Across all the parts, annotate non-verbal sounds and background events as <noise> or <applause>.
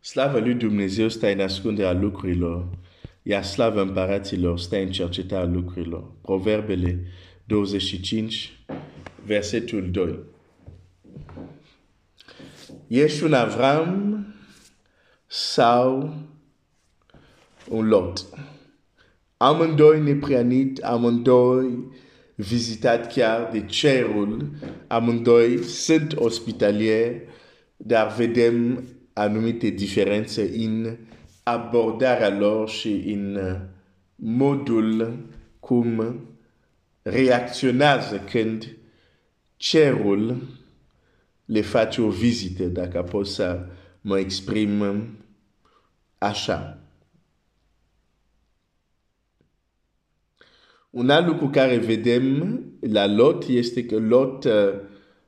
Slavă lui Dumnezeu stă în ascunderea lucrurilor, iar slavă împăraților stă în cercetarea lucrurilor. Proverbele 25, versetul 2. Ești un Avram sau un Lot? Amândoi nepreanit, amândoi vizitat chiar de cerul, amândoi sunt ospitalieri, dar vedem anumite diferențe în abordarea lor și în modul cum reacționează când cerul le face o vizită, dacă pot să mă exprim așa. Un alt lucru care vedem la Lot este că Lot uh,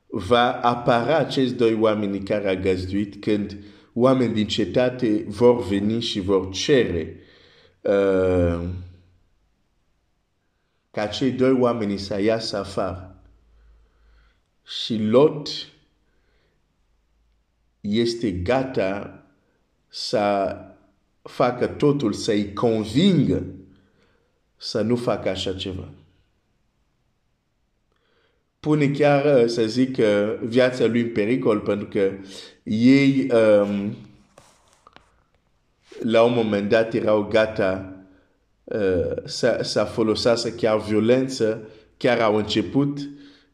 va apara acești doi oameni care a găzduit când oameni din cetate vor veni și vor cere uh, ca cei doi oameni să iasă afară. Și Lot este gata să facă totul, să-i convingă să nu facă așa ceva. Pune chiar, să zic, viața lui în pericol, pentru că ei, um, la un moment dat, erau gata uh, să, să folosească chiar violență, chiar au început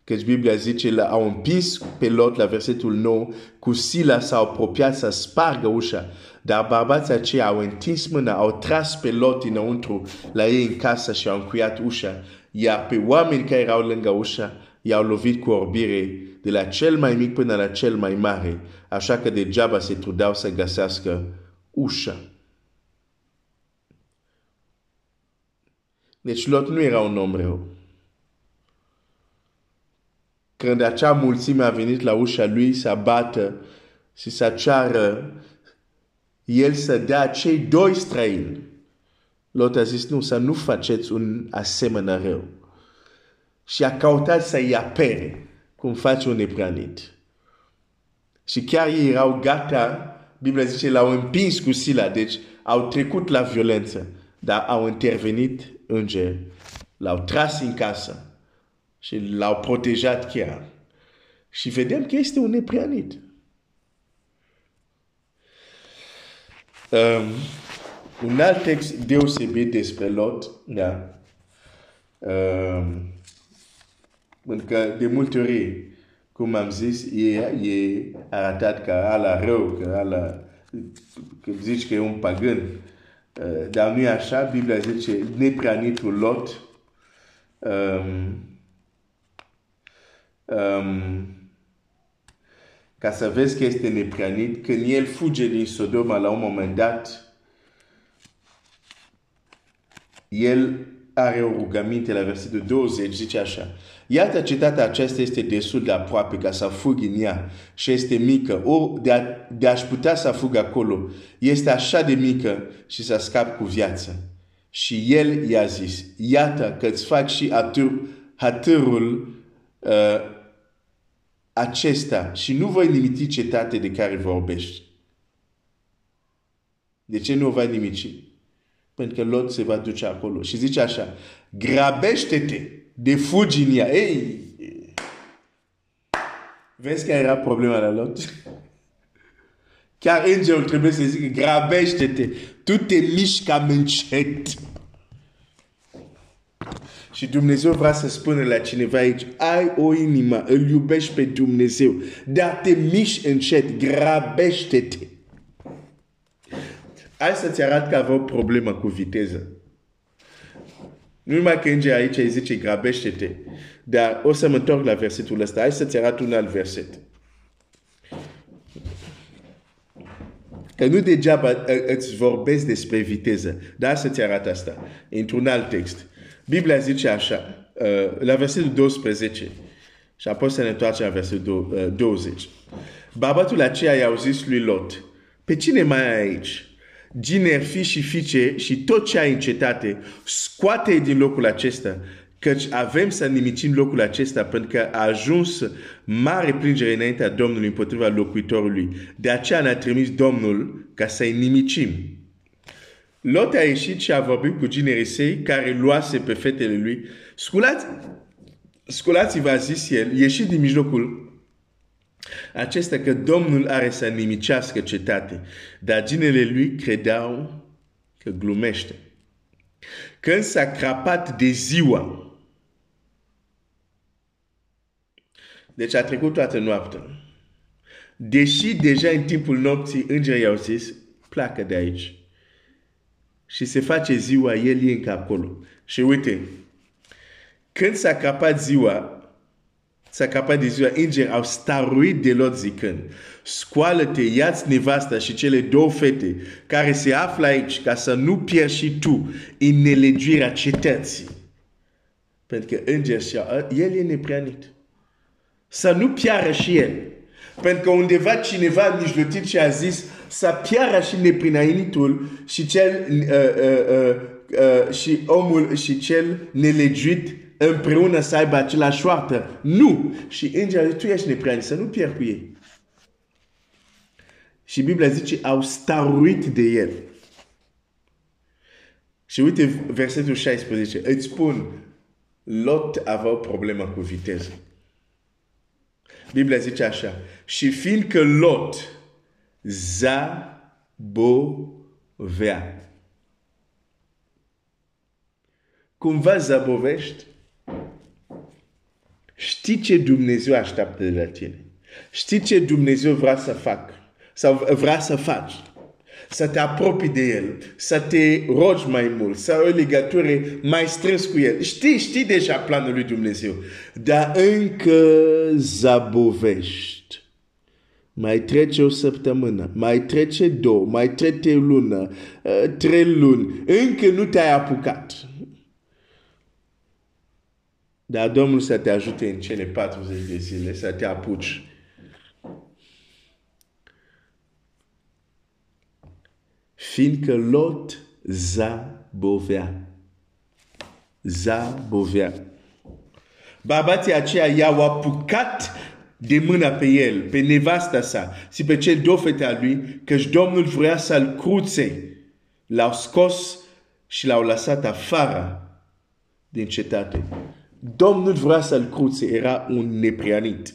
Căci Biblia zice, la, au împins pe Lot la versetul 9, cu sila s-au apropiat să spargă ușa. Dar bărbații aceia au întins mâna, au tras pe Lot înăuntru la ei în casă și au încuiat ușa. Iar pe oameni care erau lângă ușa, i-au lovit cu orbire de la cel mai mic până la cel mai mare, așa că degeaba se trudeau să găsească ușa. Deci Lot nu era un om rău. Când acea mulțime a venit la ușa lui să bată și să ceară el să dea cei doi străini. Lot a zis, nu, să nu faceți un asemenea rău. Și a căutat să-i apere, cum face un nepranit. Și chiar ei erau gata, Biblia zice, l-au împins cu sila, deci au trecut la violență, dar au intervenit îngeri, l-au tras în casă și l-au protejat chiar. Și vedem că este un neprianit. Um, un alt text deosebit despre Lot, da. Um, pentru că de multe ori, cum am zis, e, e arătat ca ala rău, ca ala, că zici că e un pagan. Uh, dar nu e așa, Biblia zice, neprianitul Lot, um, um, ca să vezi că este neprianit, când el fuge din Sodoma la un moment dat, el are o rugăminte la versetul 20, zice așa. Iată cetatea aceasta este destul de aproape ca să fug în ea și este mică. O, de, a, de a-și putea să fug acolo, este așa de mică și să scap cu viață. Și el i-a zis, iată că îți fac și atur, hatărul uh, acesta și nu voi limiti cetate de care vorbești. De ce nu o vai nimici? Pentru că Lot se va duce acolo. Și zice așa, grabește-te de fugi în ea. Ei! Vezi care era problema la Lot? <laughs> Chiar îngerul trebuie să zică, grabește-te, tu te miști cam încet. Și Dumnezeu vrea să spună la cineva aici, ai o inimă, îl iubești pe Dumnezeu, dar te miști încet, grabește-te. Hai să-ți arăt că avea o problemă cu viteză. Nu numai că înger aici îi zice grabește-te, dar o să mă întorc la versetul ăsta. Hai să-ți arăt un alt verset. Că nu degeaba îți vorbesc despre viteză, dar să-ți arăt asta. Într-un alt text. Biblia zice așa, uh, la versetul 12, și apoi să ne întoarce la versetul 20. Uh, Bărbatul aceea i-a zis lui Lot, pe cine mai ai aici? Gineri, fi și fiice și tot ce ai în cetate, scoate din locul acesta, căci avem să nimicim locul acesta pentru că a ajuns mare plângere înaintea Domnului împotriva locuitorului. De aceea ne-a trimis Domnul ca să-i nimicim. Lot a ieșit și a vorbit cu ginerii săi care luase pe fetele lui. Sculați, sculați-vă, a zis el, ieșit din mijlocul acesta că Domnul are să nimicească cetate, dar ginele lui credeau că glumește. Când s-a crapat de ziua, deci a trecut toată noaptea, deși deja în timpul nopții îngerii au zis, pleacă de aici. Și se face ziua, el e încă acolo. Și uite, când s-a capat ziua, s-a capat de ziua, îngeri au staruit de lot zicând, scoală-te, ia-ți nevasta și cele două fete care se află aici ca să nu pierzi și tu în nelegirea cetății. Pentru că înger și el e nepreanit. Să nu piară și el. Pentru că undeva cineva a mijlotit și a zis să piară și neprinainitul și cel uh, uh, uh, uh, și omul și cel nelegiuit împreună să aibă același soartă. Nu! Și îngerul tu ești nepreanit, să nu pierd cu ei. Și Biblia zice, au staruit de el. Și uite versetul 16, îți spun, Lot avea o problemă cu viteză. Biblia zice așa, și fiindcă Lot zabovea. Cumva zabovești, știi ce Dumnezeu așteaptă de la tine. Știi ce Dumnezeu vrea să facă sau vrea să faci. Să te apropii de El, să te rogi mai mult, să ai o legătură mai strâns cu El. Știi, știi deja planul lui Dumnezeu, dar încă zabovești. Mai trece o săptămână, mai trece două, mai trece o lună, uh, trei luni, încă nu te-ai apucat. Dar Domnul să te ajute în cele 40 de zile să te apuci. Fiindcă Lot zabovea. Zabovea. Bărbații aceia i-au apucat de mâna pe el, pe nevasta sa și pe cel două fete a lui, căci Domnul vrea să-l cruțe. L-au scos și l-au lăsat afară din cetate. Domnul vrea să-l cruțe, era un neprianit.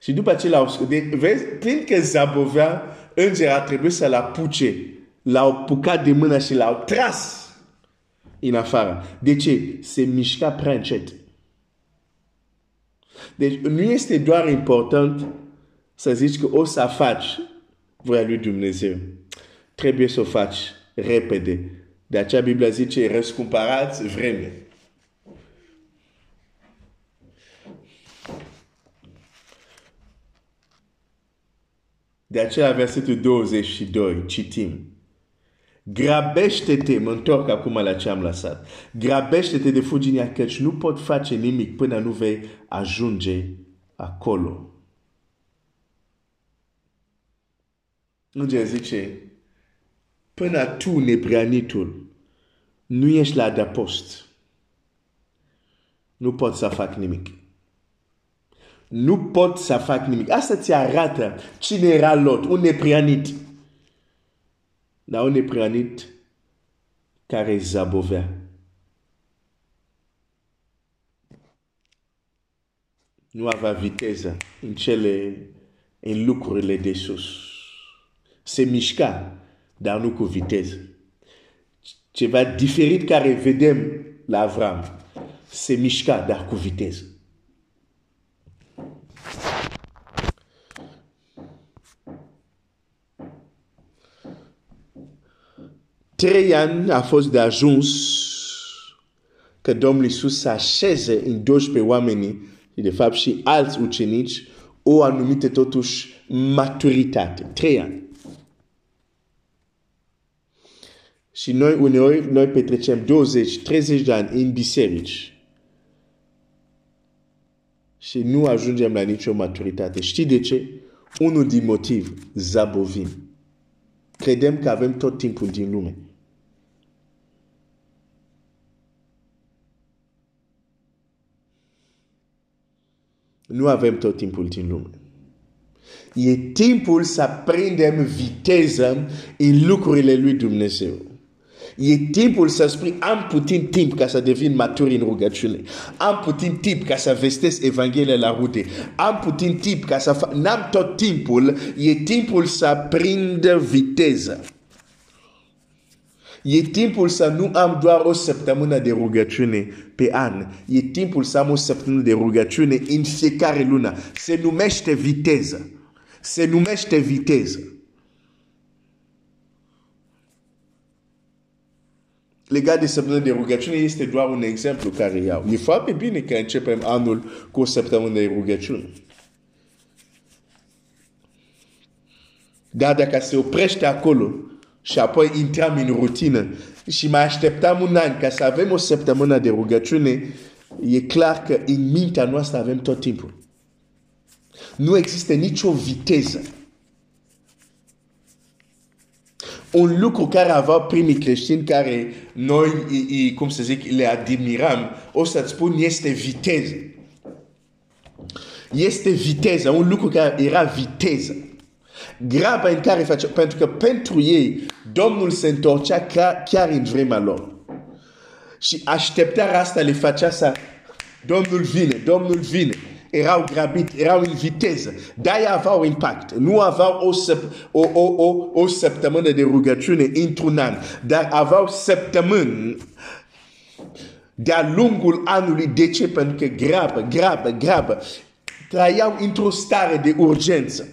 Și după ce l-au scos, vezi, plin că Zabovea, înger a trebuit să-l apuce, l-au pucat de mână și l-au tras în afară. De ce? Se mișca prea încet. Deci nu este doar important să zici că o să faci vrea lui Dumnezeu. Trebuie să o faci repede. De aceea Biblia zice, răscumpărați vreme. De aceea versetul 22, citim. Grabește-te, mă întorc acum la ce am lăsat. Grabește-te de fuginia căci nu pot face nimic până nu vei ajunge acolo. Înger zice, până tu, neprianitul, nu ești la adăpost. Nu pot să fac nimic. Nu pot să fac nimic. Asta ți arată cine era Lot, un neprianit. Dar un neprianit care zabovea. Nu avea viteză în cele, în lucrurile de sus. Se mișca dar nu cu viteză. Ceva diferit care vedem la Avram. Se mișca, dar cu viteză. Trei ani a fost de ajuns că Domnul Iisus să așeze în 12 oamenii și de fapt și alți ucenici o anumită totuși maturitate. Trei ani. Și noi uneori, noi petrecem 20-30 de ani în biserici și nu ajungem la nicio maturitate. Știi de ce? Unul din motiv, zabovim. Credem că avem tot timpul din lume. Nu avem tot timpul din lume. E timpul să prindem viteză în lucrurile lui Dumnezeu. E timpul să spui, am puțin timp ca să devin matur în rugăciune. Am puțin timp ca să vestesc Evanghelia la rute. Am puțin timp ca să fac... N-am tot timpul. E timpul să prind viteză. E timpul să nu am doar o săptămână de rugăciune pe an. E timpul să am o săptămână de rugăciune în fiecare lună. Se numește viteză. Se numește viteză. Legat de săptămână de rugăciune este doar un exemplu care iau. E foarte bine că începem anul cu o săptămână de rugăciune. Dar dacă se oprește acolo, și apoi intram în rutină și mai așteptam un an ca să avem o săptămână de rugăciune, e clar că în mintea noastră avem tot timpul. Nu există nicio viteză. Un lucru care aveau primii creștini care noi, cum să zic, le admiram, o să-ți spun, este viteză. Este viteză, un lucru care era viteză graba în care face, pentru că pentru ei Domnul se întorcea chiar în vremea lor. Și așteptarea asta le facea să Domnul vine, Domnul vine. Erau grabit, erau în viteză. De-aia aveau impact. Nu aveau o, săp- o, o, o, o săptămână de rugăciune într-un an, dar aveau săptămâni de-a lungul anului. De ce? Pentru că grabă, grabă, grabă. Trăiau într-o stare de urgență.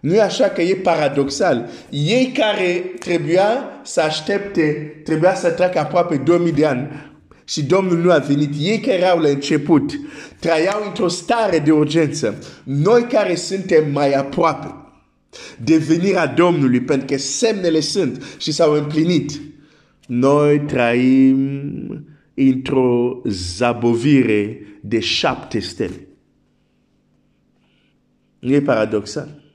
Nu e așa că e paradoxal. Ei care trebuia să aștepte, trebuia să treacă aproape 2000 de ani și Domnul nu a venit. Ei care erau la început trăiau într-o stare de urgență. Noi care suntem mai aproape de venirea Domnului, pentru că semnele sunt și s-au împlinit, noi trăim într-o zabovire de șapte stele. Nu e paradoxal?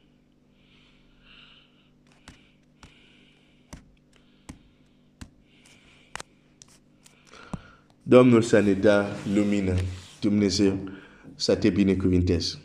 Domnul să ne dea lumină, Dumnezeu să te binecuvinteze.